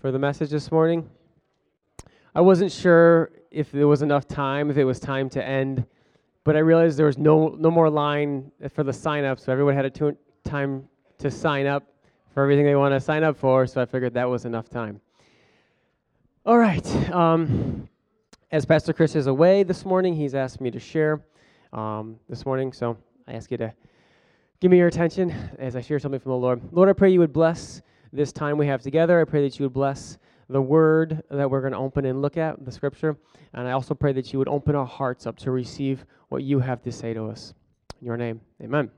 for the message this morning. I wasn't sure if there was enough time, if it was time to end, but I realized there was no, no more line for the sign up, so everyone had a t- time to sign up for everything they want to sign up for, so I figured that was enough time. All right. Um, as Pastor Chris is away this morning, he's asked me to share um, this morning, so I ask you to give me your attention as I share something from the Lord. Lord, I pray you would bless this time we have together. I pray that you would bless the word that we're going to open and look at, the scripture. And I also pray that you would open our hearts up to receive what you have to say to us. In your name, amen.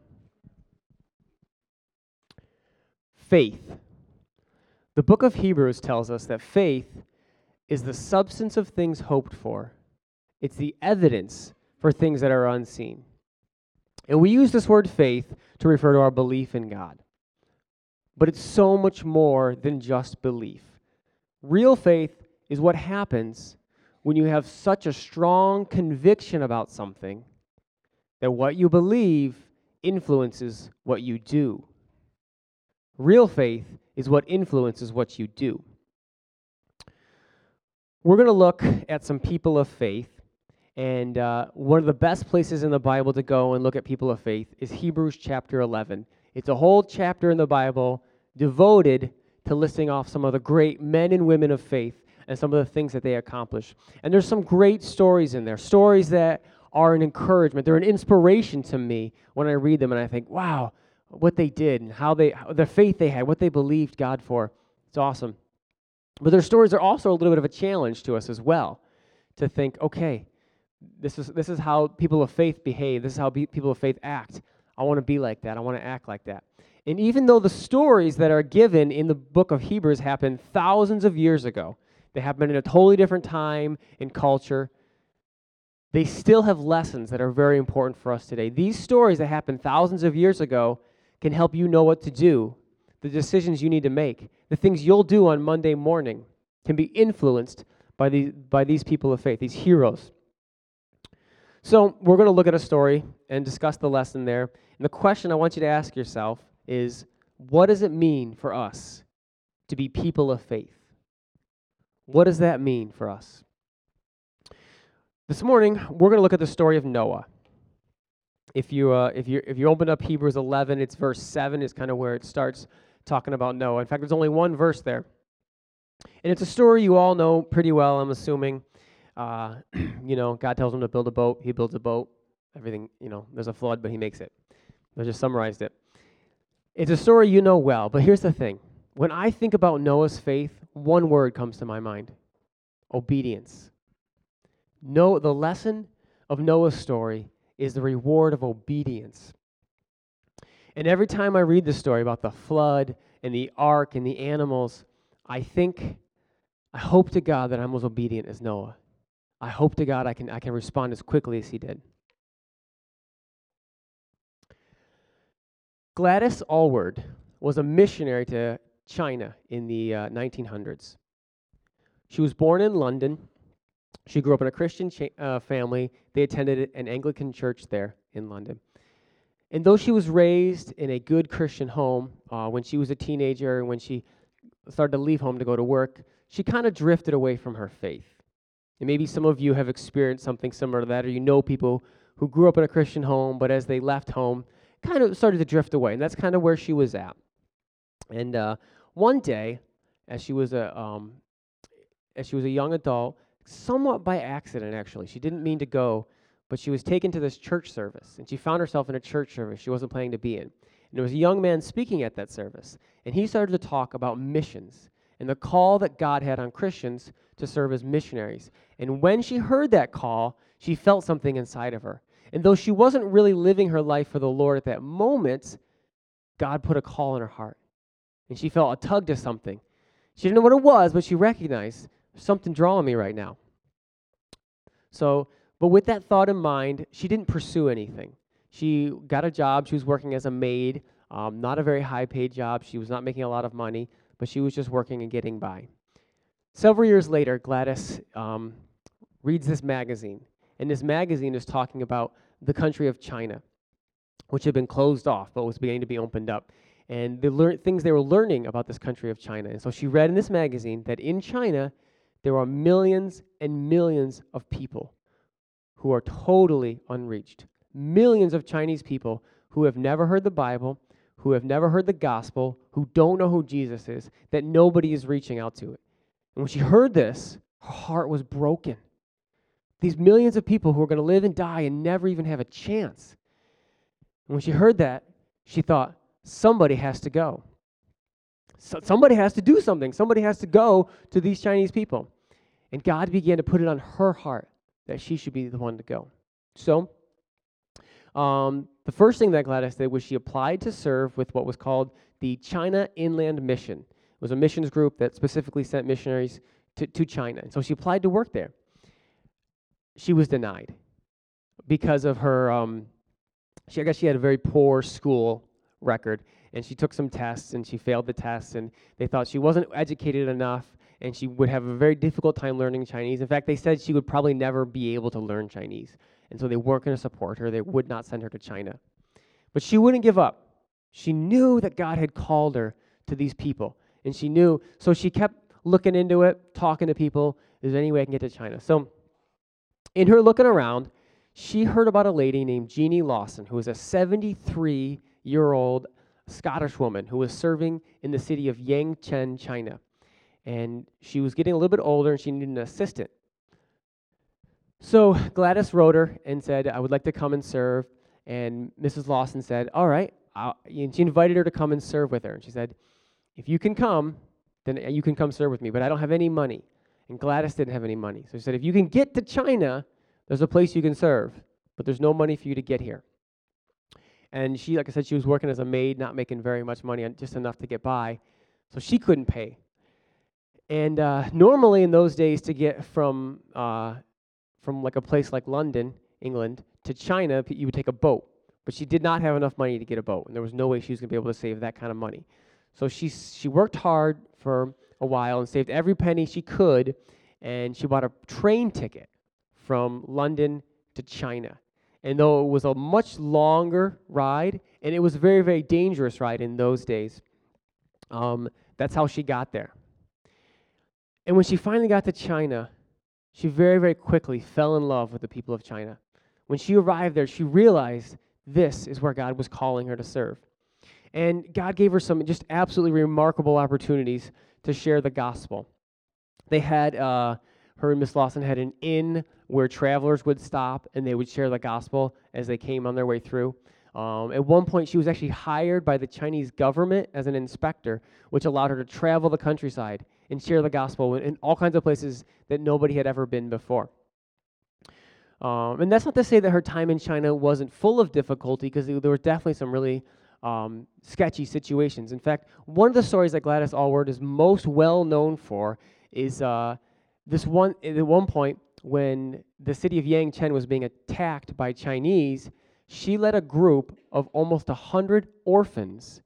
Faith. The book of Hebrews tells us that faith is the substance of things hoped for, it's the evidence for things that are unseen. And we use this word faith to refer to our belief in God. But it's so much more than just belief. Real faith is what happens when you have such a strong conviction about something that what you believe influences what you do. Real faith is what influences what you do. We're going to look at some people of faith, and uh, one of the best places in the Bible to go and look at people of faith is Hebrews chapter 11. It's a whole chapter in the Bible devoted to listing off some of the great men and women of faith and some of the things that they accomplished. And there's some great stories in there, stories that are an encouragement. They're an inspiration to me when I read them and I think, wow, what they did and how they, the faith they had, what they believed God for. It's awesome. But their stories are also a little bit of a challenge to us as well to think, okay, this is, this is how people of faith behave. This is how be, people of faith act. I want to be like that. I want to act like that. And even though the stories that are given in the book of Hebrews happened thousands of years ago, they happened in a totally different time and culture, they still have lessons that are very important for us today. These stories that happened thousands of years ago can help you know what to do, the decisions you need to make, the things you'll do on Monday morning can be influenced by these, by these people of faith, these heroes. So, we're going to look at a story and discuss the lesson there. And the question I want you to ask yourself is what does it mean for us to be people of faith? What does that mean for us? This morning, we're going to look at the story of Noah. If you, uh, if, you, if you open up Hebrews 11, it's verse 7 is kind of where it starts talking about Noah. In fact, there's only one verse there. And it's a story you all know pretty well, I'm assuming. Uh, you know, God tells him to build a boat. He builds a boat. Everything, you know, there's a flood, but he makes it. I just summarized it. It's a story you know well, but here's the thing. When I think about Noah's faith, one word comes to my mind obedience. No, the lesson of Noah's story is the reward of obedience. And every time I read the story about the flood and the ark and the animals, I think, I hope to God that I'm as obedient as Noah. I hope to God I can, I can respond as quickly as he did. Gladys Aylward was a missionary to China in the uh, 1900s. She was born in London. She grew up in a Christian cha- uh, family. They attended an Anglican church there in London. And though she was raised in a good Christian home, uh, when she was a teenager and when she started to leave home to go to work, she kind of drifted away from her faith. And maybe some of you have experienced something similar to that, or you know people who grew up in a Christian home, but as they left home, kind of started to drift away, and that's kind of where she was at. And uh, one day, as she was a um, as she was a young adult, somewhat by accident actually, she didn't mean to go, but she was taken to this church service, and she found herself in a church service she wasn't planning to be in. And there was a young man speaking at that service, and he started to talk about missions and the call that God had on Christians to serve as missionaries. And when she heard that call, she felt something inside of her. And though she wasn't really living her life for the Lord at that moment, God put a call in her heart. And she felt a tug to something. She didn't know what it was, but she recognized something drawing me right now. So, but with that thought in mind, she didn't pursue anything. She got a job. She was working as a maid, um, not a very high paid job. She was not making a lot of money, but she was just working and getting by. Several years later, Gladys um, reads this magazine and this magazine is talking about the country of China, which had been closed off but was beginning to be opened up. and the lear- things they were learning about this country of China. And so she read in this magazine that in China, there are millions and millions of people who are totally unreached. Millions of Chinese people who have never heard the Bible, who have never heard the gospel, who don't know who Jesus is, that nobody is reaching out to it. And when she heard this, her heart was broken. These millions of people who are going to live and die and never even have a chance. And when she heard that, she thought, somebody has to go. So somebody has to do something. Somebody has to go to these Chinese people. And God began to put it on her heart that she should be the one to go. So, um, the first thing that Gladys did was she applied to serve with what was called the China Inland Mission. It was a missions group that specifically sent missionaries to, to China. And so she applied to work there. She was denied because of her, um, she, I guess she had a very poor school record. And she took some tests and she failed the tests, and they thought she wasn't educated enough and she would have a very difficult time learning Chinese. In fact, they said she would probably never be able to learn Chinese. And so they weren't going to support her. They would not send her to China. But she wouldn't give up. She knew that God had called her to these people. And she knew, so she kept looking into it, talking to people. Is there any way I can get to China? So, in her looking around, she heard about a lady named Jeannie Lawson, who was a 73 year old Scottish woman who was serving in the city of Yangcheng, China. And she was getting a little bit older and she needed an assistant. So Gladys wrote her and said, I would like to come and serve. And Mrs. Lawson said, All right. And she invited her to come and serve with her. And she said, If you can come, then uh, you can come serve with me, but I don't have any money. And Gladys didn't have any money. So she said, If you can get to China, there's a place you can serve, but there's no money for you to get here. And she, like I said, she was working as a maid, not making very much money, just enough to get by. So she couldn't pay. And uh, normally in those days, to get from uh, from like a place like London, England, to China, you would take a boat. But she did not have enough money to get a boat, and there was no way she was going to be able to save that kind of money. So she she worked hard for a while and saved every penny she could, and she bought a train ticket from London to China. And though it was a much longer ride, and it was a very, very dangerous ride in those days, um, that's how she got there. And when she finally got to China, she very, very quickly fell in love with the people of China. When she arrived there, she realized this is where God was calling her to serve. And God gave her some just absolutely remarkable opportunities to share the gospel. They had, uh, her and Miss Lawson had an inn where travelers would stop and they would share the gospel as they came on their way through. Um, at one point, she was actually hired by the Chinese government as an inspector, which allowed her to travel the countryside and share the gospel in all kinds of places that nobody had ever been before. Um, and that's not to say that her time in China wasn't full of difficulty, because there were definitely some really um, sketchy situations. In fact, one of the stories that Gladys Aylward is most well known for is uh, this one. At one point, when the city of Yangcheng was being attacked by Chinese, she led a group of almost 100 orphans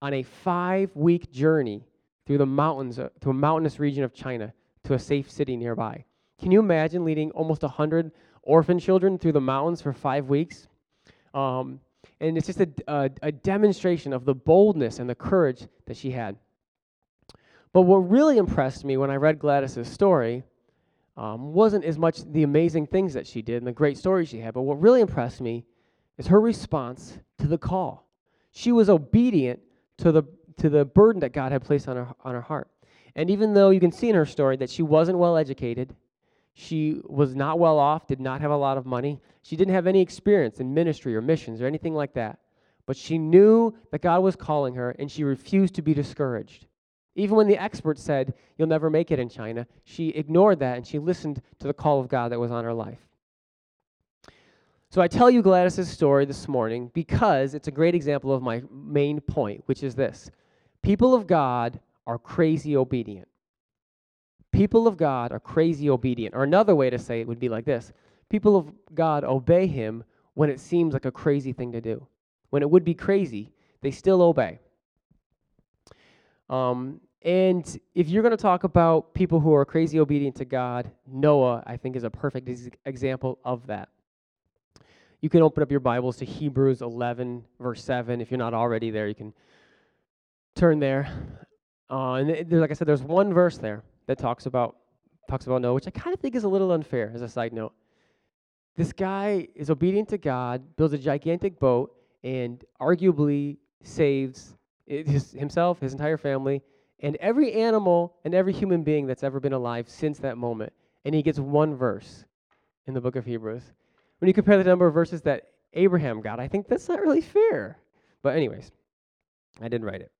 on a five week journey through the mountains, uh, to a mountainous region of China, to a safe city nearby. Can you imagine leading almost 100 orphan children through the mountains for five weeks? Um, and it's just a, a, a demonstration of the boldness and the courage that she had. But what really impressed me when I read Gladys's story um, wasn't as much the amazing things that she did and the great stories she had, but what really impressed me is her response to the call. She was obedient to the, to the burden that God had placed on her, on her heart. And even though you can see in her story that she wasn't well educated, she was not well off, did not have a lot of money, she didn't have any experience in ministry or missions or anything like that. But she knew that God was calling her, and she refused to be discouraged. Even when the experts said, You'll never make it in China, she ignored that and she listened to the call of God that was on her life. So I tell you Gladys's story this morning because it's a great example of my main point, which is this people of God are crazy obedient. People of God are crazy obedient. Or another way to say it would be like this people of God obey him when it seems like a crazy thing to do. When it would be crazy, they still obey. Um, and if you're going to talk about people who are crazy obedient to God, Noah, I think, is a perfect ex- example of that. You can open up your Bibles to Hebrews 11, verse 7. If you're not already there, you can turn there. Uh, and there, like I said, there's one verse there that talks about talks about Noah, which I kind of think is a little unfair as a side note. This guy is obedient to God, builds a gigantic boat, and arguably saves his, himself, his entire family, and every animal and every human being that's ever been alive since that moment. And he gets one verse in the book of Hebrews. When you compare the number of verses that Abraham got, I think that's not really fair. But, anyways, I didn't write it.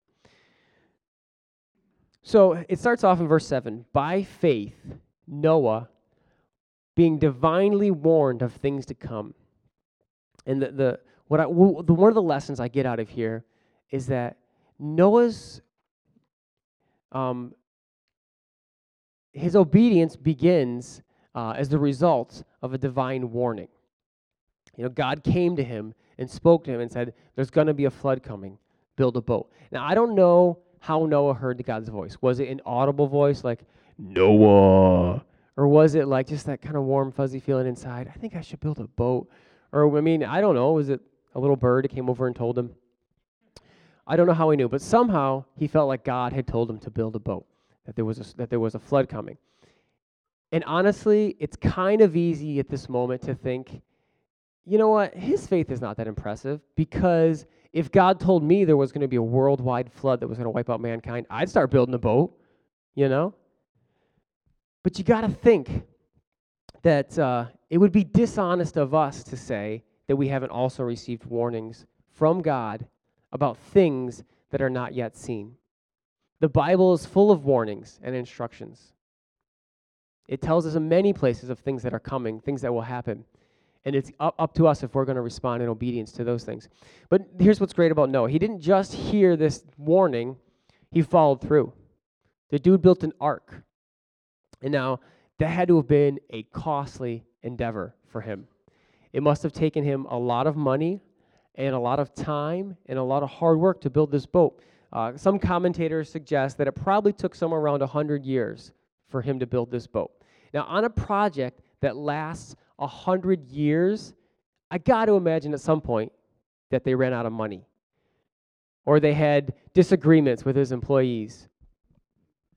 So it starts off in verse 7 By faith, Noah, being divinely warned of things to come. And the, the, what I, the, one of the lessons I get out of here is that Noah's um, his obedience begins uh, as the result of a divine warning. You know, God came to him and spoke to him and said, There's going to be a flood coming. Build a boat. Now, I don't know how Noah heard God's voice. Was it an audible voice like, Noah? Or was it like just that kind of warm, fuzzy feeling inside? I think I should build a boat. Or, I mean, I don't know. Was it a little bird that came over and told him? I don't know how he knew, but somehow he felt like God had told him to build a boat, that there was a, that there was a flood coming. And honestly, it's kind of easy at this moment to think, you know what, his faith is not that impressive because if God told me there was going to be a worldwide flood that was going to wipe out mankind, I'd start building a boat, you know? But you got to think that uh, it would be dishonest of us to say that we haven't also received warnings from God about things that are not yet seen. The Bible is full of warnings and instructions. It tells us in many places of things that are coming, things that will happen. And it's up, up to us if we're going to respond in obedience to those things. But here's what's great about Noah he didn't just hear this warning, he followed through. The dude built an ark. And now, that had to have been a costly endeavor for him. It must have taken him a lot of money, and a lot of time and a lot of hard work to build this boat. Uh, some commentators suggest that it probably took somewhere around 100 years for him to build this boat. Now, on a project that lasts 100 years, I got to imagine at some point that they ran out of money or they had disagreements with his employees.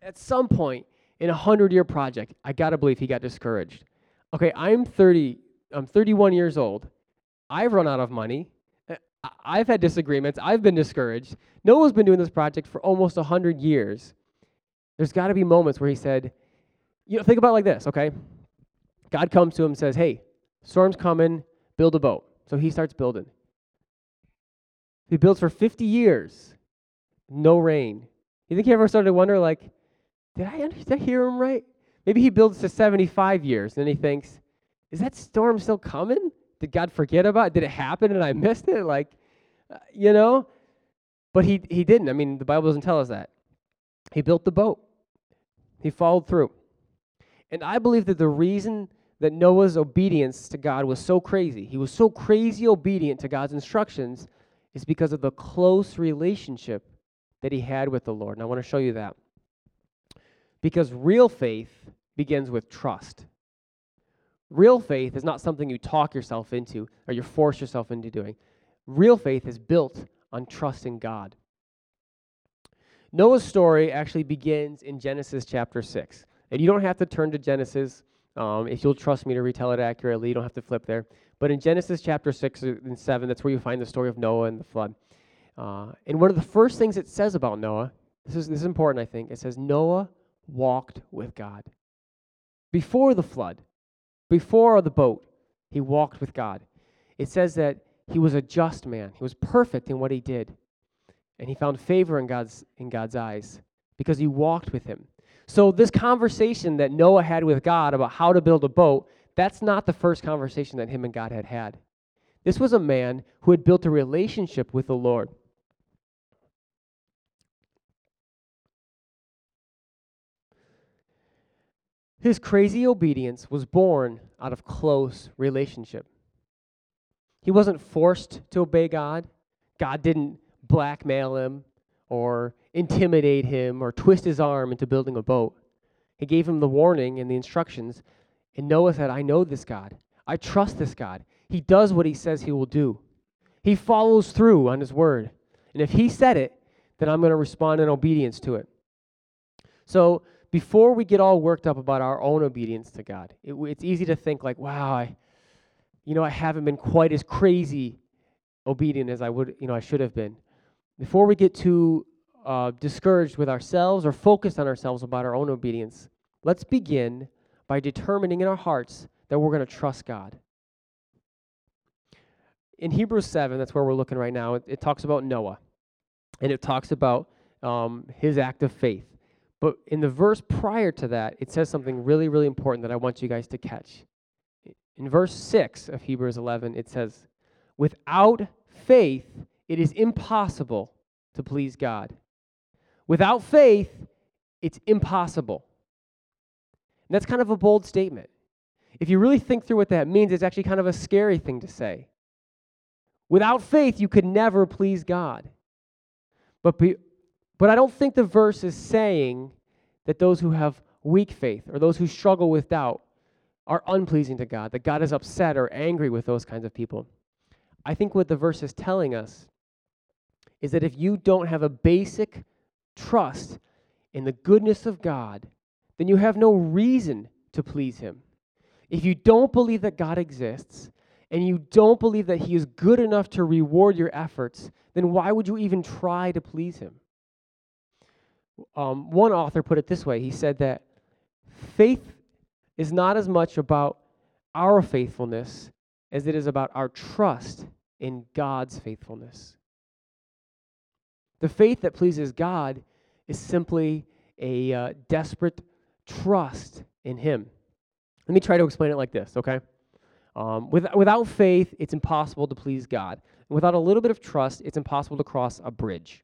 At some point in a 100 year project, I got to believe he got discouraged. Okay, I'm 30, I'm 31 years old. I've run out of money. Uh, I've had disagreements. I've been discouraged. Noah's been doing this project for almost 100 years. There's got to be moments where he said, you know, think about like this, okay? God comes to him and says, hey, storm's coming, build a boat. So he starts building. He builds for 50 years, no rain. You think he ever started to wonder, like, did I, I hear him right? Maybe he builds to 75 years, and then he thinks, is that storm still coming? Did God forget about it? Did it happen and I missed it? Like, uh, you know? But he, he didn't. I mean, the Bible doesn't tell us that. He built the boat, he followed through. And I believe that the reason that Noah's obedience to God was so crazy, he was so crazy obedient to God's instructions, is because of the close relationship that he had with the Lord. And I want to show you that. Because real faith begins with trust. Real faith is not something you talk yourself into or you force yourself into doing. Real faith is built on trusting God. Noah's story actually begins in Genesis chapter 6. And you don't have to turn to Genesis um, if you'll trust me to retell it accurately. You don't have to flip there. But in Genesis chapter 6 and 7, that's where you find the story of Noah and the flood. Uh, and one of the first things it says about Noah, this is, this is important, I think, it says, Noah walked with God. Before the flood, before the boat, he walked with God. It says that he was a just man. He was perfect in what he did. And he found favor in God's, in God's eyes because he walked with him. So, this conversation that Noah had with God about how to build a boat, that's not the first conversation that him and God had had. This was a man who had built a relationship with the Lord. His crazy obedience was born out of close relationship. He wasn't forced to obey God. God didn't blackmail him or intimidate him or twist his arm into building a boat. He gave him the warning and the instructions. And Noah said, I know this God. I trust this God. He does what he says he will do. He follows through on his word. And if he said it, then I'm going to respond in obedience to it. So before we get all worked up about our own obedience to God, it, it's easy to think like, wow, I, you know, I haven't been quite as crazy obedient as I would, you know, I should have been. Before we get too uh, discouraged with ourselves or focused on ourselves about our own obedience, let's begin by determining in our hearts that we're going to trust God. In Hebrews 7, that's where we're looking right now, it, it talks about Noah and it talks about um, his act of faith. But in the verse prior to that, it says something really, really important that I want you guys to catch. In verse 6 of Hebrews 11, it says, Without faith, it is impossible to please God. Without faith, it's impossible. And that's kind of a bold statement. If you really think through what that means, it's actually kind of a scary thing to say. Without faith, you could never please God. But, be, but I don't think the verse is saying that those who have weak faith or those who struggle with doubt are unpleasing to God, that God is upset or angry with those kinds of people. I think what the verse is telling us is that if you don't have a basic trust in the goodness of God, then you have no reason to please Him. If you don't believe that God exists and you don't believe that He is good enough to reward your efforts, then why would you even try to please Him? Um, one author put it this way he said that faith is not as much about our faithfulness as it is about our trust in God's faithfulness. The faith that pleases God is simply a uh, desperate trust in Him. Let me try to explain it like this, okay? Um, with, without faith, it's impossible to please God. Without a little bit of trust, it's impossible to cross a bridge.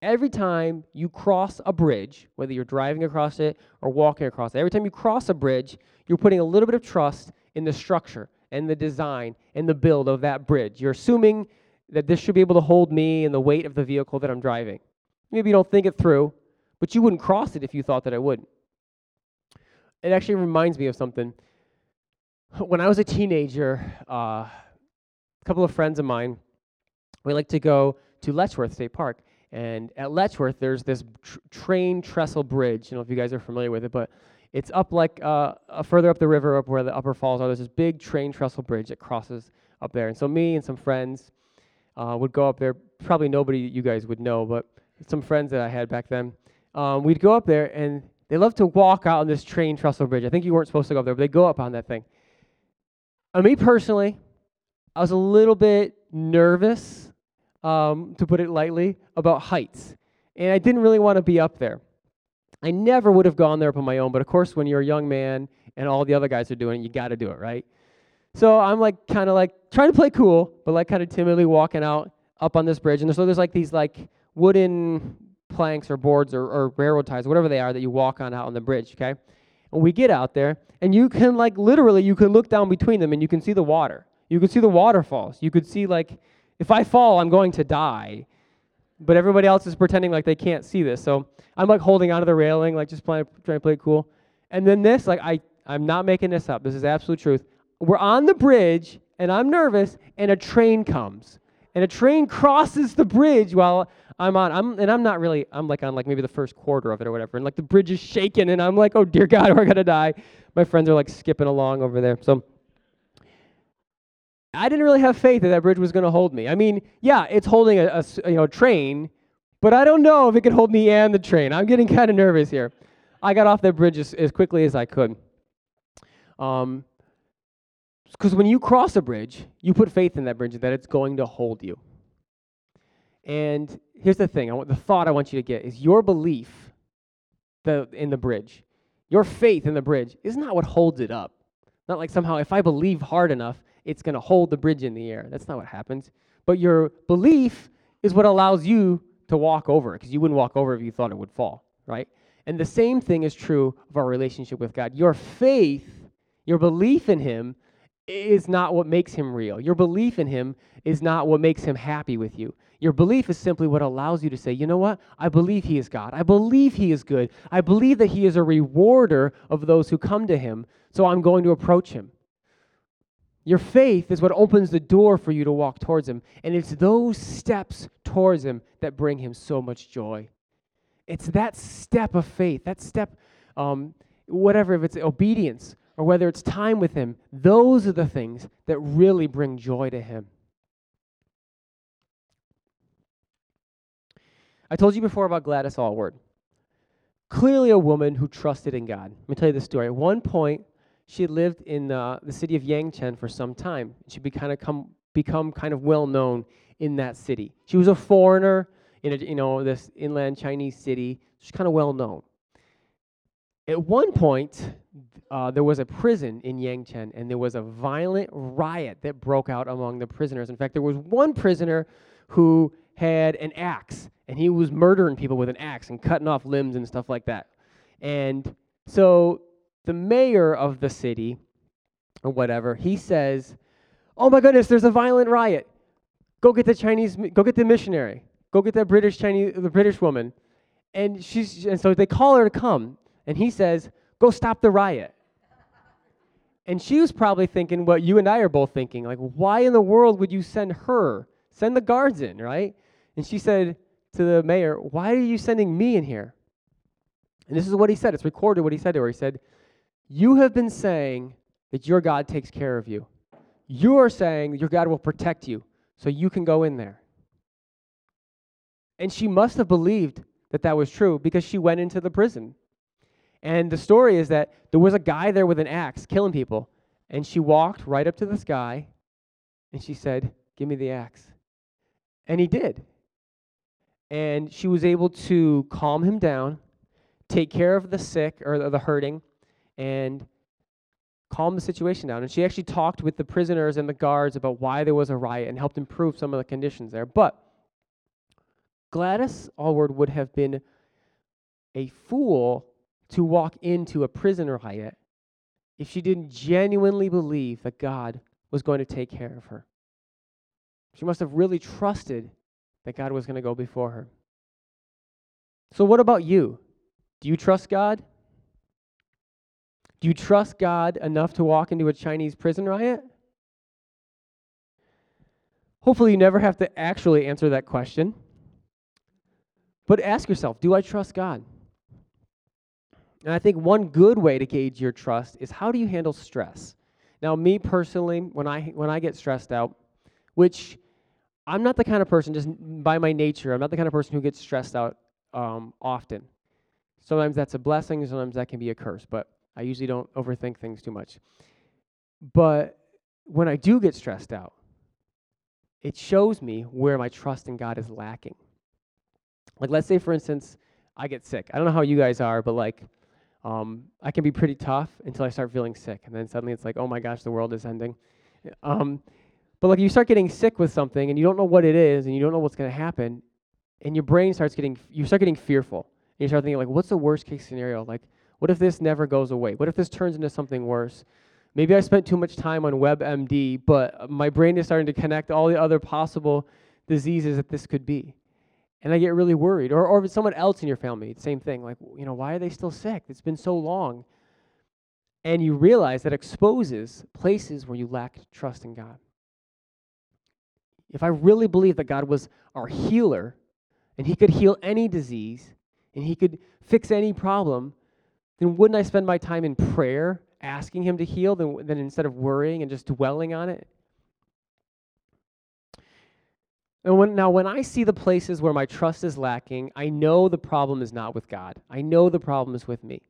Every time you cross a bridge, whether you're driving across it or walking across it, every time you cross a bridge, you're putting a little bit of trust in the structure and the design and the build of that bridge. You're assuming that this should be able to hold me and the weight of the vehicle that I'm driving. Maybe you don't think it through, but you wouldn't cross it if you thought that I would. It actually reminds me of something. When I was a teenager, uh, a couple of friends of mine, we like to go to Letchworth State Park. And at Letchworth, there's this tr- train trestle bridge. I don't know if you guys are familiar with it, but it's up like uh, uh, further up the river, up where the upper falls are. There's this big train trestle bridge that crosses up there. And so me and some friends uh, would go up there. Probably nobody you guys would know, but some friends that I had back then. Um, we'd go up there, and they love to walk out on this train trestle bridge. I think you weren't supposed to go up there, but they go up on that thing. And me personally, I was a little bit nervous, um, to put it lightly, about heights. And I didn't really want to be up there. I never would have gone there up on my own, but of course, when you're a young man and all the other guys are doing it, you got to do it, right? So I'm like kind of like trying to play cool, but like kind of timidly walking out up on this bridge. And so there's like these like wooden planks or boards or, or railroad ties, whatever they are, that you walk on out on the bridge, okay? And we get out there, and you can like literally, you can look down between them and you can see the water. You can see the waterfalls. You could see like, if I fall, I'm going to die. But everybody else is pretending like they can't see this. So I'm like holding onto the railing, like just playing, trying to play it cool. And then this, like I, I'm not making this up. This is absolute truth. We're on the bridge, and I'm nervous, and a train comes, and a train crosses the bridge while I'm on, I'm, and I'm not really, I'm like on like maybe the first quarter of it or whatever, and like the bridge is shaking, and I'm like, oh dear God, we're gonna die. My friends are like skipping along over there. So I didn't really have faith that that bridge was gonna hold me. I mean, yeah, it's holding a, a you know train, but I don't know if it could hold me and the train. I'm getting kind of nervous here. I got off that bridge as, as quickly as I could. Um, because when you cross a bridge, you put faith in that bridge that it's going to hold you. And here's the thing, I want, the thought I want you to get is your belief the, in the bridge, your faith in the bridge is not what holds it up. Not like somehow if I believe hard enough, it's going to hold the bridge in the air. That's not what happens. But your belief is what allows you to walk over it because you wouldn't walk over if you thought it would fall, right? And the same thing is true of our relationship with God. Your faith, your belief in Him, is not what makes Him real. Your belief in Him is not what makes Him happy with you. Your belief is simply what allows you to say, you know what? I believe He is God. I believe He is good. I believe that He is a rewarder of those who come to Him. So I'm going to approach Him. Your faith is what opens the door for you to walk towards Him. And it's those steps towards Him that bring Him so much joy. It's that step of faith, that step, um, whatever, if it's obedience or whether it's time with Him, those are the things that really bring joy to Him. I told you before about Gladys Aylward. Clearly, a woman who trusted in God. Let me tell you the story. At one point, she had lived in uh, the city of Yangcheng for some time. She had kind of come, become kind of well known in that city. She was a foreigner in a, you know this inland Chinese city. She's kind of well known. At one point, uh, there was a prison in Yangcheng, and there was a violent riot that broke out among the prisoners. In fact, there was one prisoner who had an axe, and he was murdering people with an axe and cutting off limbs and stuff like that. And so the mayor of the city, or whatever, he says, "Oh my goodness, there's a violent riot. Go get the Chinese, go get the missionary, go get the British Chinese, the British woman." And she's, and so they call her to come, and he says, "Go stop the riot." And she was probably thinking what you and I are both thinking, like, why in the world would you send her? Send the guards in, right? And she said to the mayor, Why are you sending me in here? And this is what he said. It's recorded what he said to her. He said, You have been saying that your God takes care of you. You are saying your God will protect you so you can go in there. And she must have believed that that was true because she went into the prison. And the story is that there was a guy there with an axe killing people. And she walked right up to this guy and she said, Give me the axe. And he did and she was able to calm him down, take care of the sick or the hurting, and calm the situation down. And she actually talked with the prisoners and the guards about why there was a riot and helped improve some of the conditions there. But Gladys Aylward would have been a fool to walk into a prison riot if she didn't genuinely believe that God was going to take care of her. She must have really trusted that God was going to go before her. So, what about you? Do you trust God? Do you trust God enough to walk into a Chinese prison riot? Hopefully, you never have to actually answer that question. But ask yourself do I trust God? And I think one good way to gauge your trust is how do you handle stress? Now, me personally, when I, when I get stressed out, which I'm not the kind of person, just by my nature, I'm not the kind of person who gets stressed out um, often. Sometimes that's a blessing, sometimes that can be a curse, but I usually don't overthink things too much. But when I do get stressed out, it shows me where my trust in God is lacking. Like, let's say, for instance, I get sick. I don't know how you guys are, but like, um, I can be pretty tough until I start feeling sick, and then suddenly it's like, oh my gosh, the world is ending. Um, but like you start getting sick with something and you don't know what it is and you don't know what's going to happen, and your brain starts getting you start getting fearful. And you start thinking like, what's the worst case scenario? Like, what if this never goes away? What if this turns into something worse? Maybe I spent too much time on WebMD, but my brain is starting to connect all the other possible diseases that this could be. And I get really worried. Or, or if it's someone else in your family, same thing. Like, you know, why are they still sick? It's been so long. And you realize that exposes places where you lack trust in God if I really believed that God was our healer and he could heal any disease and he could fix any problem, then wouldn't I spend my time in prayer asking him to heal than, than instead of worrying and just dwelling on it? And when, now, when I see the places where my trust is lacking, I know the problem is not with God. I know the problem is with me.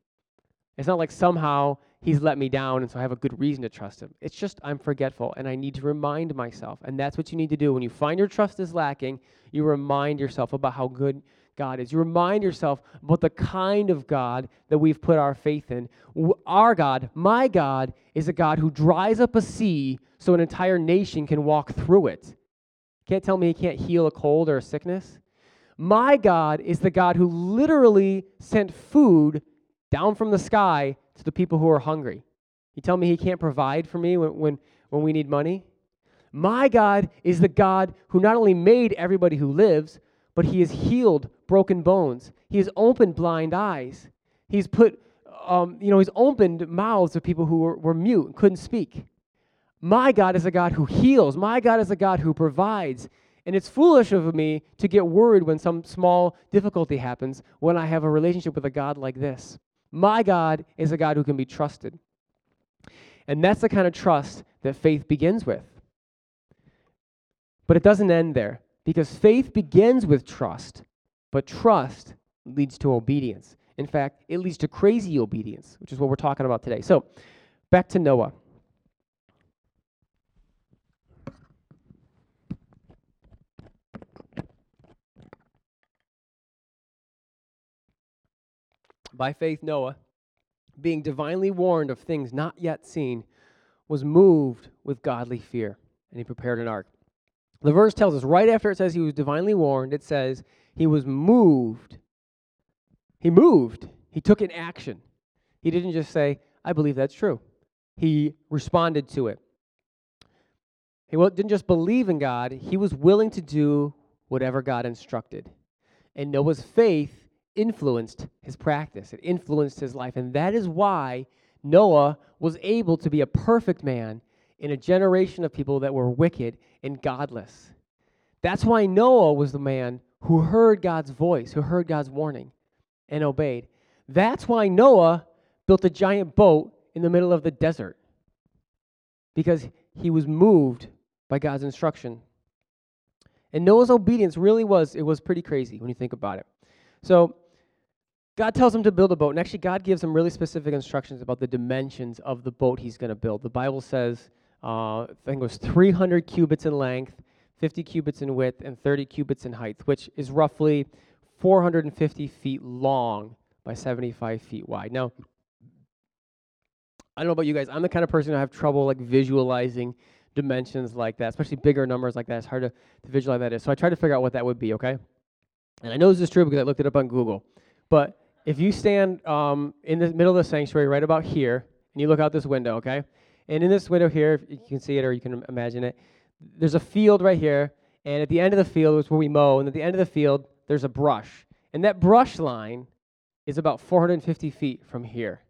It's not like somehow he's let me down and so I have a good reason to trust him. It's just I'm forgetful and I need to remind myself. And that's what you need to do. When you find your trust is lacking, you remind yourself about how good God is. You remind yourself about the kind of God that we've put our faith in. Our God, my God, is a God who dries up a sea so an entire nation can walk through it. Can't tell me he can't heal a cold or a sickness. My God is the God who literally sent food down from the sky to the people who are hungry. You tell me he can't provide for me when, when, when we need money? My God is the God who not only made everybody who lives, but he has healed broken bones. He has opened blind eyes. He's put, um, you know, he's opened mouths of people who were, were mute and couldn't speak. My God is a God who heals. My God is a God who provides. And it's foolish of me to get worried when some small difficulty happens when I have a relationship with a God like this. My God is a God who can be trusted. And that's the kind of trust that faith begins with. But it doesn't end there because faith begins with trust, but trust leads to obedience. In fact, it leads to crazy obedience, which is what we're talking about today. So, back to Noah. By faith, Noah, being divinely warned of things not yet seen, was moved with godly fear, and he prepared an ark. The verse tells us right after it says he was divinely warned, it says he was moved. He moved. He took an action. He didn't just say, I believe that's true. He responded to it. He didn't just believe in God, he was willing to do whatever God instructed. And Noah's faith influenced his practice, it influenced his life. And that is why Noah was able to be a perfect man in a generation of people that were wicked and godless. That's why Noah was the man who heard God's voice, who heard God's warning and obeyed. That's why Noah built a giant boat in the middle of the desert because he was moved by God's instruction. And Noah's obedience really was it was pretty crazy when you think about it. So God tells him to build a boat, and actually, God gives him really specific instructions about the dimensions of the boat he's going to build. The Bible says, uh, I think it was 300 cubits in length, 50 cubits in width, and 30 cubits in height, which is roughly 450 feet long by 75 feet wide. Now, I don't know about you guys. I'm the kind of person who have trouble like visualizing dimensions like that, especially bigger numbers like that. It's hard to, to visualize that is. So I tried to figure out what that would be, okay? And I know this is true because I looked it up on Google. But if you stand um, in the middle of the sanctuary right about here, and you look out this window, okay? And in this window here, you can see it or you can imagine it, there's a field right here, and at the end of the field is where we mow, and at the end of the field, there's a brush. And that brush line is about 450 feet from here,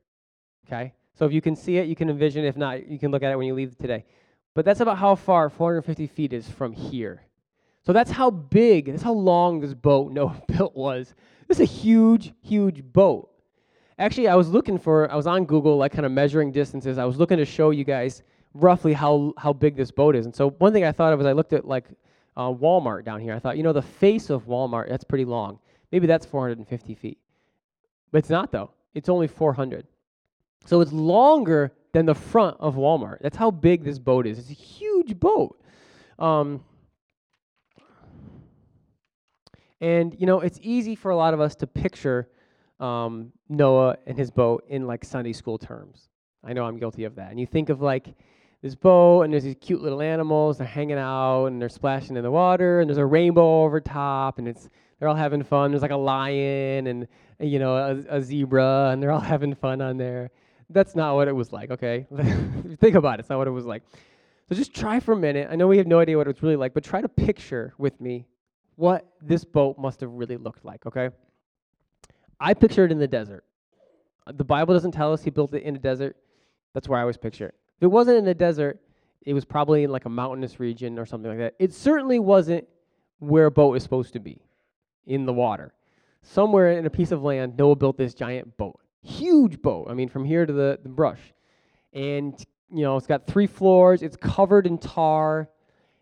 okay? So if you can see it, you can envision. If not, you can look at it when you leave today. But that's about how far 450 feet is from here. So that's how big, that's how long this boat Noah built was. This is a huge, huge boat. Actually, I was looking for, I was on Google, like kind of measuring distances. I was looking to show you guys roughly how, how big this boat is. And so one thing I thought of was I looked at like uh, Walmart down here. I thought, you know, the face of Walmart, that's pretty long. Maybe that's 450 feet. But it's not, though. It's only 400. So it's longer than the front of Walmart. That's how big this boat is. It's a huge boat. Um, and, you know, it's easy for a lot of us to picture um, Noah and his boat in like Sunday school terms. I know I'm guilty of that. And you think of like this boat, and there's these cute little animals, they're hanging out, and they're splashing in the water, and there's a rainbow over top, and it's they're all having fun. There's like a lion and you know a, a zebra, and they're all having fun on there. That's not what it was like. Okay, think about it. It's not what it was like. So just try for a minute. I know we have no idea what it's really like, but try to picture with me what this boat must have really looked like, okay? I picture it in the desert. Uh, the Bible doesn't tell us he built it in a desert. That's where I always picture it. If it wasn't in a desert, it was probably in like a mountainous region or something like that. It certainly wasn't where a boat is supposed to be, in the water. Somewhere in a piece of land, Noah built this giant boat. Huge boat. I mean, from here to the, the brush. And, you know, it's got three floors, it's covered in tar,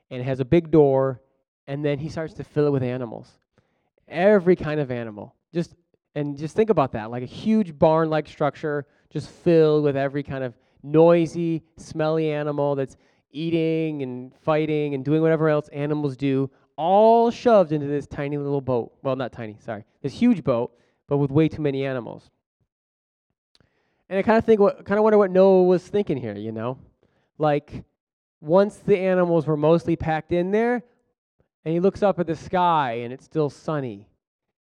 and it has a big door, and then he starts to fill it with animals. Every kind of animal. Just and just think about that, like a huge barn-like structure just filled with every kind of noisy, smelly animal that's eating and fighting and doing whatever else animals do, all shoved into this tiny little boat. Well, not tiny, sorry. This huge boat, but with way too many animals. And I kind of think what kind of wonder what Noah was thinking here, you know? Like once the animals were mostly packed in there, and he looks up at the sky and it's still sunny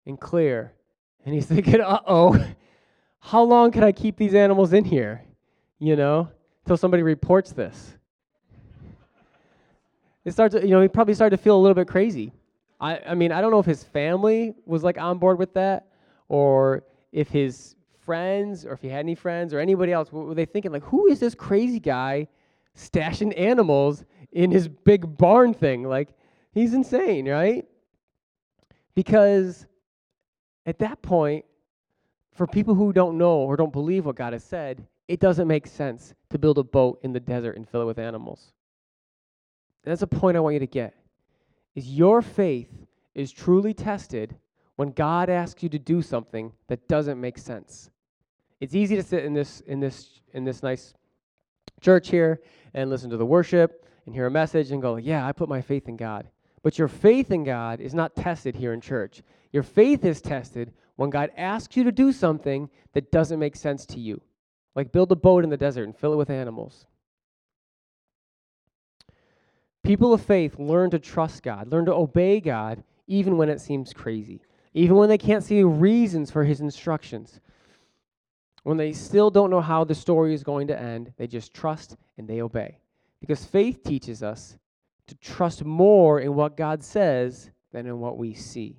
and clear. And he's thinking, uh oh, how long can I keep these animals in here? You know, until somebody reports this. It starts, you know, he probably started to feel a little bit crazy. I, I mean, I don't know if his family was like on board with that or if his friends or if he had any friends or anybody else, were they thinking, like, who is this crazy guy stashing animals in his big barn thing. Like, he's insane, right? Because at that point, for people who don't know or don't believe what God has said, it doesn't make sense to build a boat in the desert and fill it with animals. That's a point I want you to get. Is your faith is truly tested when God asks you to do something that doesn't make sense. It's easy to sit in this in this in this nice church here and listen to the worship and hear a message and go, "Yeah, I put my faith in God." But your faith in God is not tested here in church. Your faith is tested when God asks you to do something that doesn't make sense to you. Like build a boat in the desert and fill it with animals. People of faith learn to trust God, learn to obey God even when it seems crazy, even when they can't see reasons for his instructions. When they still don't know how the story is going to end, they just trust and they obey. Because faith teaches us to trust more in what God says than in what we see.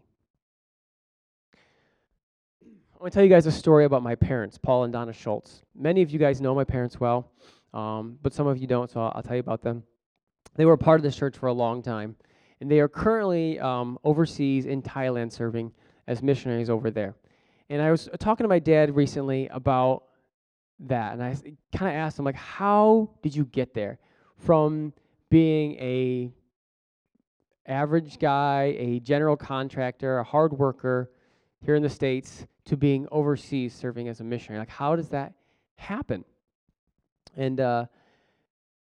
I want to tell you guys a story about my parents, Paul and Donna Schultz. Many of you guys know my parents well, um, but some of you don't, so I'll, I'll, tell you about them. They were part of this church for a long time, and they are currently um, overseas in Thailand serving as missionaries over there. And I was talking to my dad recently about that, and I kind of asked him, like, how did you get there from being a average guy, a general contractor, a hard worker here in the States, to being overseas serving as a missionary? Like, how does that happen? And uh,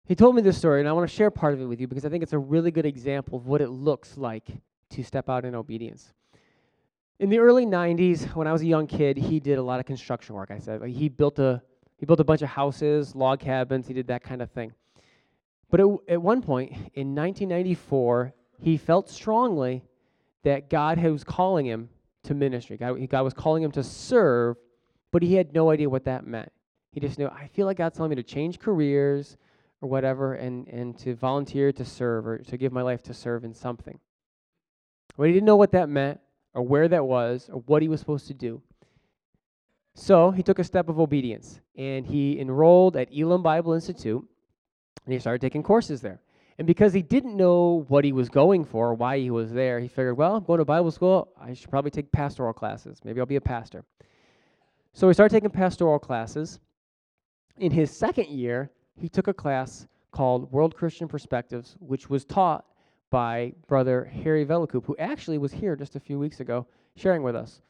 he told me this story, and I want to share part of it with you because I think it's a really good example of what it looks like to step out in obedience. In the early 90s, when I was a young kid, he did a lot of construction work. I said like he built a he built a bunch of houses, log cabins. He did that kind of thing. But at, one point in 1994, he felt strongly that God was calling him to ministry. God, God was calling him to serve, but he had no idea what that meant. He just knew, I feel like God's telling me to change careers or whatever and, and to volunteer to serve or to give my life to serve in something. But he didn't know what that meant or where that was or what he was supposed to do. So he took a step of obedience and he enrolled at Elim Bible Institute and he started taking courses there. And because he didn't know what he was going for, why he was there, he figured, well, I'm going to Bible school. I should probably take pastoral classes. Maybe I'll be a pastor. So he started taking pastoral classes. In his second year, he took a class called World Christian Perspectives, which was taught by Brother Harry Velakoop, who actually was here just a few weeks ago sharing with us.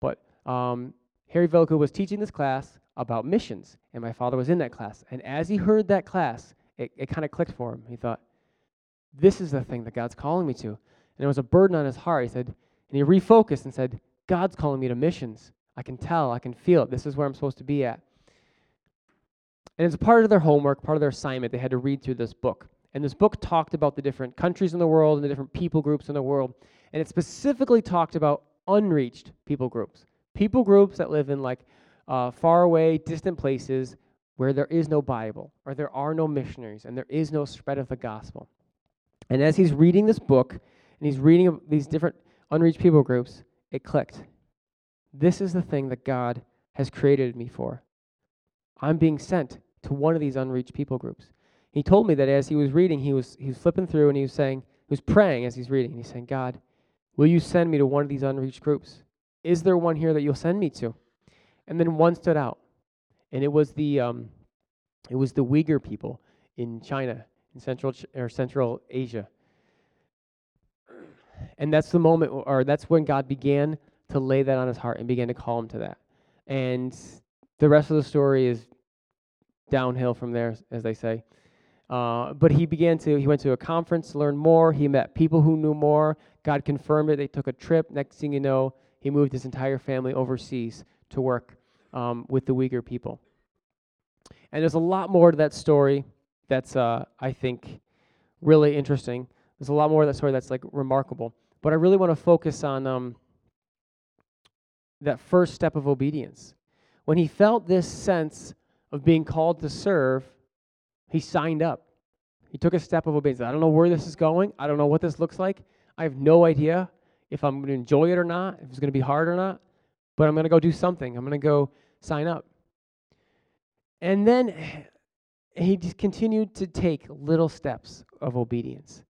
But um, Harry Velakoop was teaching this class about missions, and my father was in that class. And as he heard that class, it, it kind of clicked for him. He thought, this is the thing that God's calling me to. And it was a burden on his heart. He said, and he refocused and said, God's calling me to missions. I can tell, I can feel it. This is where I'm supposed to be at. And as part of their homework, part of their assignment, they had to read through this book. And this book talked about the different countries in the world and the different people groups in the world. And it specifically talked about unreached people groups. People groups that live in like uh, far away, distant places where there is no Bible, or there are no missionaries, and there is no spread of the gospel. And as he's reading this book, and he's reading these different unreached people groups, it clicked. This is the thing that God has created me for. I'm being sent to one of these unreached people groups. He told me that as he was reading, he was, he was flipping through and he was saying, he was praying as he's reading, and he's saying, God, will you send me to one of these unreached groups? Is there one here that you'll send me to? And then one stood out, and it was the um, it was the Uyghur people in China, in Central or Central Asia. And that's the moment, or that's when God began to lay that on his heart and began to call him to that. And the rest of the story is downhill from there, as they say. Uh, but he began to, he went to a conference to learn more. He met people who knew more. God confirmed it. They took a trip. Next thing you know, he moved his entire family overseas to work um, with the Uyghur people. And there's a lot more to that story that's, uh, I think, really interesting. There's a lot more to that story that's like remarkable. But I really want to focus on um, that first step of obedience. When he felt this sense of being called to serve, he signed up. He took a step of obedience. I don't know where this is going. I don't know what this looks like. I have no idea if I'm going to enjoy it or not, if it's going to be hard or not, but I'm going to go do something. I'm going to go sign up. And then he just continued to take little steps of obedience.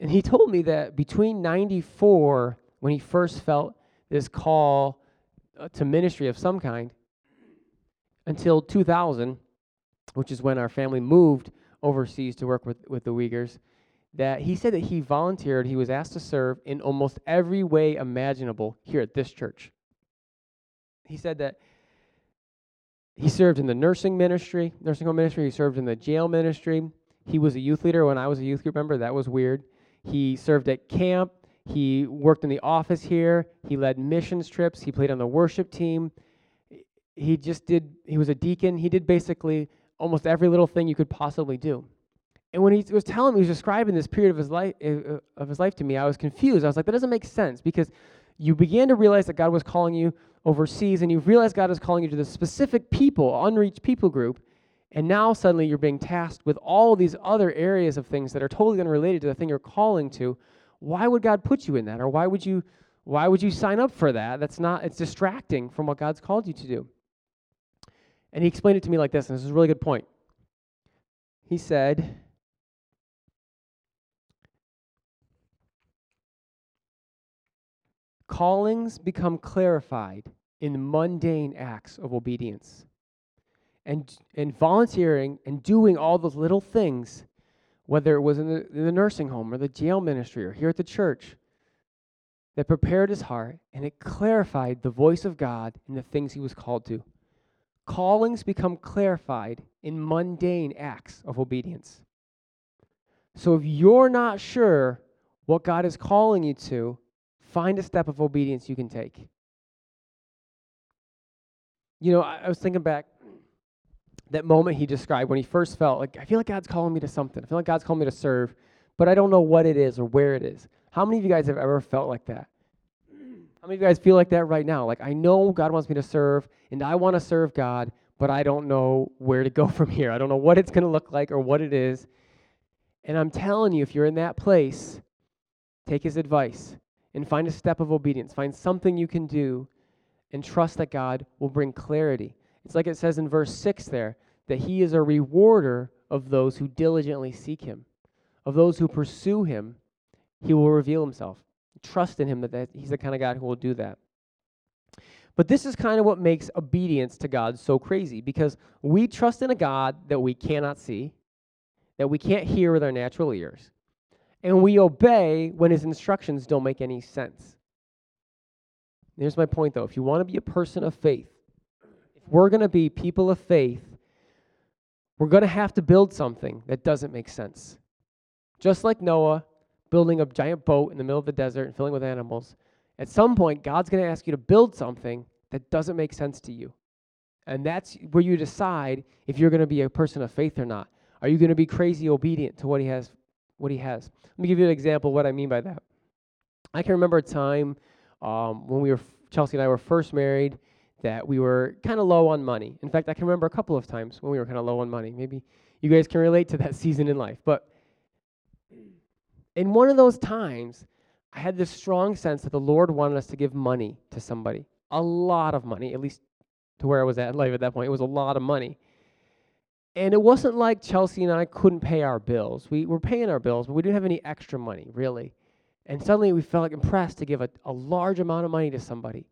And he told me that between 94, when he first felt this call uh, to ministry of some kind, until 2000, which is when our family moved overseas to work with, with the Uyghurs, that he said that he volunteered, he was asked to serve in almost every way imaginable here at this church. He said that he served in the nursing ministry, nursing home ministry, he served in the jail ministry. He was a youth leader when I was a youth group member. That was weird. He served at camp. He worked in the office here. He led missions trips. He played on the worship team. He just did, he was a deacon. He did basically almost every little thing you could possibly do. And when he was telling me, he was describing this period of his life uh, of his life to me, I was confused. I was like, that doesn't make sense because you began to realize that God was calling you overseas, and you realize God is calling you to this specific people, unreached people group, and now suddenly you're being tasked with all these other areas of things that are totally unrelated to the thing you're calling to. Why would God put you in that? Or why would you why would you sign up for that? That's not it's distracting from what God's called you to do. And he explained it to me like this, and this is a really good point. He said, Callings become clarified in mundane acts of obedience. And, and volunteering and doing all those little things, whether it was in the, in the nursing home or the jail ministry or here at the church, that prepared his heart and it clarified the voice of God and the things he was called to. Callings become clarified in mundane acts of obedience. So if you're not sure what God is calling you to, find a step of obedience you can take. You know, I, I was thinking back that moment he described when he first felt like, I feel like God's calling me to something. I feel like God's calling me to serve, but I don't know what it is or where it is. How many of you guys have ever felt like that? How many of you guys feel like that right now? Like, I know God wants me to serve, and I want to serve God, but I don't know where to go from here. I don't know what it's going to look like or what it is. And I'm telling you, if you're in that place, take his advice and find a step of obedience. Find something you can do and trust that God will bring clarity. It's like it says in verse 6 there that he is a rewarder of those who diligently seek him, of those who pursue him, he will reveal himself. Trust in him that, that he's the kind of God who will do that. But this is kind of what makes obedience to God so crazy because we trust in a God that we cannot see, that we can't hear with our natural ears, and we obey when his instructions don't make any sense. Here's my point though if you want to be a person of faith, if we're going to be people of faith, we're going to have to build something that doesn't make sense. Just like Noah building a giant boat in the middle of the desert and filling with animals, at some point, God's going to ask you to build something that doesn't make sense to you. And that's where you decide if you're going to be a person of faith or not. Are you going to be crazy obedient to what he has what he has? Let me give you an example of what I mean by that. I can remember a time um, when we were Chelsea and I were first married that we were kind of low on money. In fact, I can remember a couple of times when we were kind of low on money. Maybe you guys can relate to that season in life. But in one of those times, I had this strong sense that the Lord wanted us to give money to somebody, a lot of money, at least to where I was at in life at that point. It was a lot of money. And it wasn't like Chelsea and I couldn't pay our bills. We were paying our bills, but we didn't have any extra money, really. And suddenly we felt like impressed to give a, a large amount of money to somebody.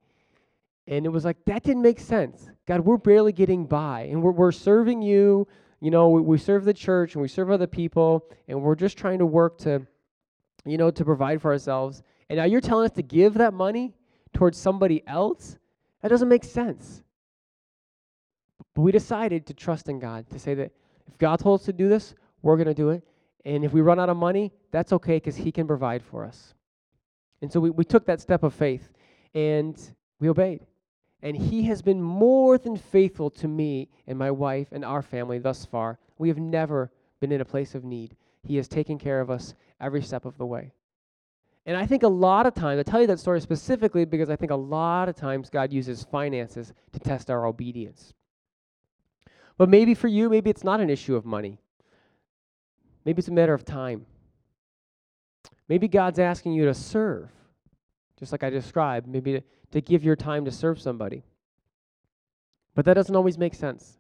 And it was like, that didn't make sense. God, we're barely getting by. And we're, we're serving you. You know, we, we serve the church and we serve other people. And we're just trying to work to, you know, to provide for ourselves. And now you're telling us to give that money towards somebody else? That doesn't make sense. But we decided to trust in God, to say that if God told us to do this, we're going to do it. And if we run out of money, that's okay because He can provide for us. And so we, we took that step of faith and we obeyed. And He has been more than faithful to me and my wife and our family thus far. We have never been in a place of need. He has taken care of us every step of the way. And I think a lot of times, I tell you that story specifically because I think a lot of times God uses finances to test our obedience. But maybe for you, maybe it's not an issue of money. Maybe it's a matter of time. Maybe God's asking you to serve, just like I described, maybe to, to give your time to serve somebody. But that doesn't always make sense.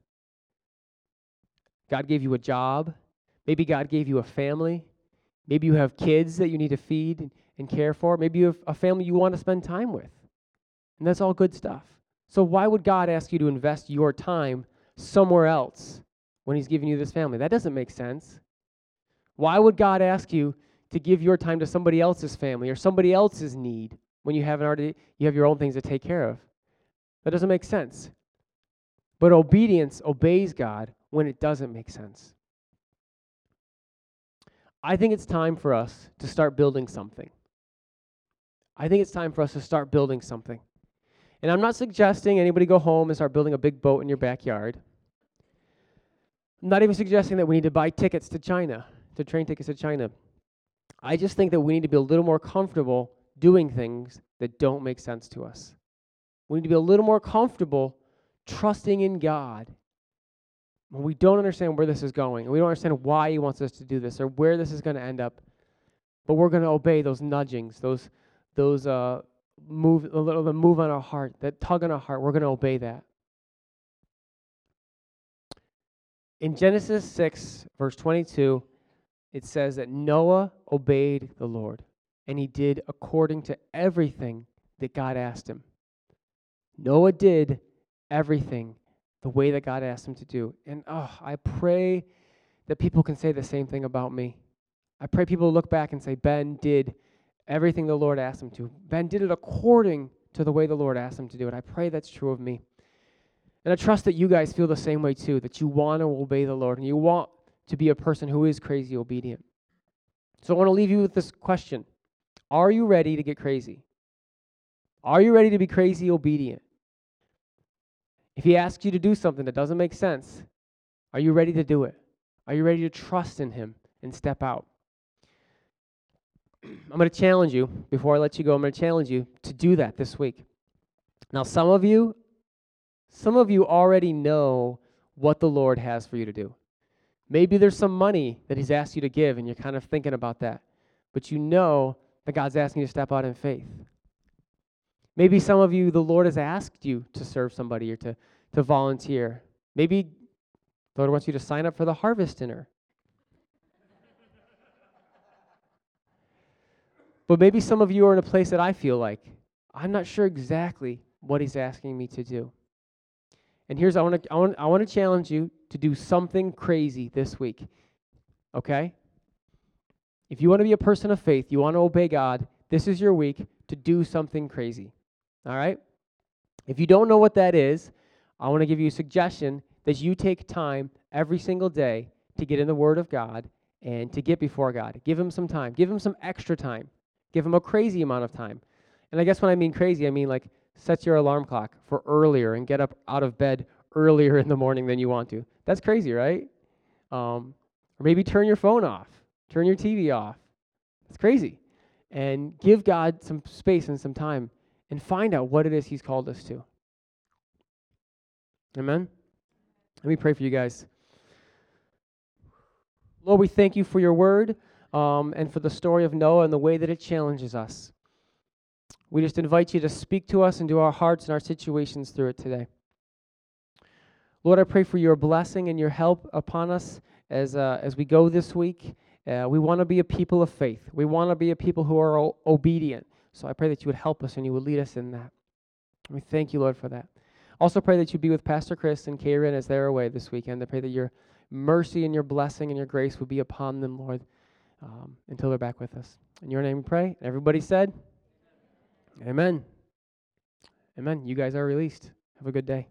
God gave you a job. Maybe God gave you a family. Maybe you have kids that you need to feed and care for. Maybe you have a family you want to spend time with. And that's all good stuff. So, why would God ask you to invest your time somewhere else when He's giving you this family? That doesn't make sense. Why would God ask you to give your time to somebody else's family or somebody else's need when you haven't already you have your own things to take care of? That doesn't make sense. But obedience obeys God when it doesn't make sense. I think it's time for us to start building something. I think it's time for us to start building something. And I'm not suggesting anybody go home and start building a big boat in your backyard. I'm not even suggesting that we need to buy tickets to China, to train tickets to China. I just think that we need to be a little more comfortable doing things that don't make sense to us. We need to be a little more comfortable trusting in God when we don't understand where this is going, and we don't understand why He wants us to do this or where this is going to end up, but we're going to obey those nudgings, those those uh, move a little the move on our heart, that tug on our heart. We're going to obey that. In Genesis 6, verse 22, it says that Noah obeyed the Lord, and he did according to everything that God asked him. Noah did everything the way that God asked him to do. And oh, I pray that people can say the same thing about me. I pray people look back and say, Ben did everything the Lord asked him to. Ben did it according to the way the Lord asked him to do it. I pray that's true of me. And I trust that you guys feel the same way too, that you want to obey the Lord and you want to be a person who is crazy obedient. So I want to leave you with this question Are you ready to get crazy? Are you ready to be crazy obedient? If he asks you to do something that doesn't make sense, are you ready to do it? Are you ready to trust in him and step out? I'm going to challenge you, before I let you go, I'm going to challenge you to do that this week. Now, some of you, some of you already know what the Lord has for you to do. Maybe there's some money that He's asked you to give, and you're kind of thinking about that. But you know that God's asking you to step out in faith. Maybe some of you, the Lord has asked you to serve somebody or to, to volunteer. Maybe the Lord wants you to sign up for the harvest dinner. but maybe some of you are in a place that I feel like I'm not sure exactly what He's asking me to do. And here's I want to I want I want to challenge you to do something crazy this week. Okay? If you want to be a person of faith, you want to obey God, this is your week to do something crazy. All right? If you don't know what that is, I want to give you a suggestion that you take time every single day to get in the Word of God and to get before God. Give Him some time. Give Him some extra time. Give Him a crazy amount of time. And I guess when I mean crazy, I mean like set your alarm clock for earlier and get up out of bed earlier in the morning than you want to. That's crazy, right? Um, or maybe turn your phone off, turn your TV off. It's crazy. And give God some space and some time and find out what it is He's called us to. Amen? Let me pray for you guys. Lord, we thank you for your word um, and for the story of Noah and the way that it challenges us. We just invite you to speak to us and to our hearts and our situations through it today. Lord, I pray for your blessing and your help upon us as, uh, as we go this week. Uh, we want to be a people of faith. We want to be a people who are o- obedient. So I pray that you would help us and you would lead us in that. We thank you, Lord, for that. Also pray that you be with Pastor Chris and Karen as they're away this weekend. I pray that your mercy and your blessing and your grace would be upon them, Lord, um, until they're back with us. In your name we pray. Everybody said, Amen. Amen. You guys are released. Have a good day.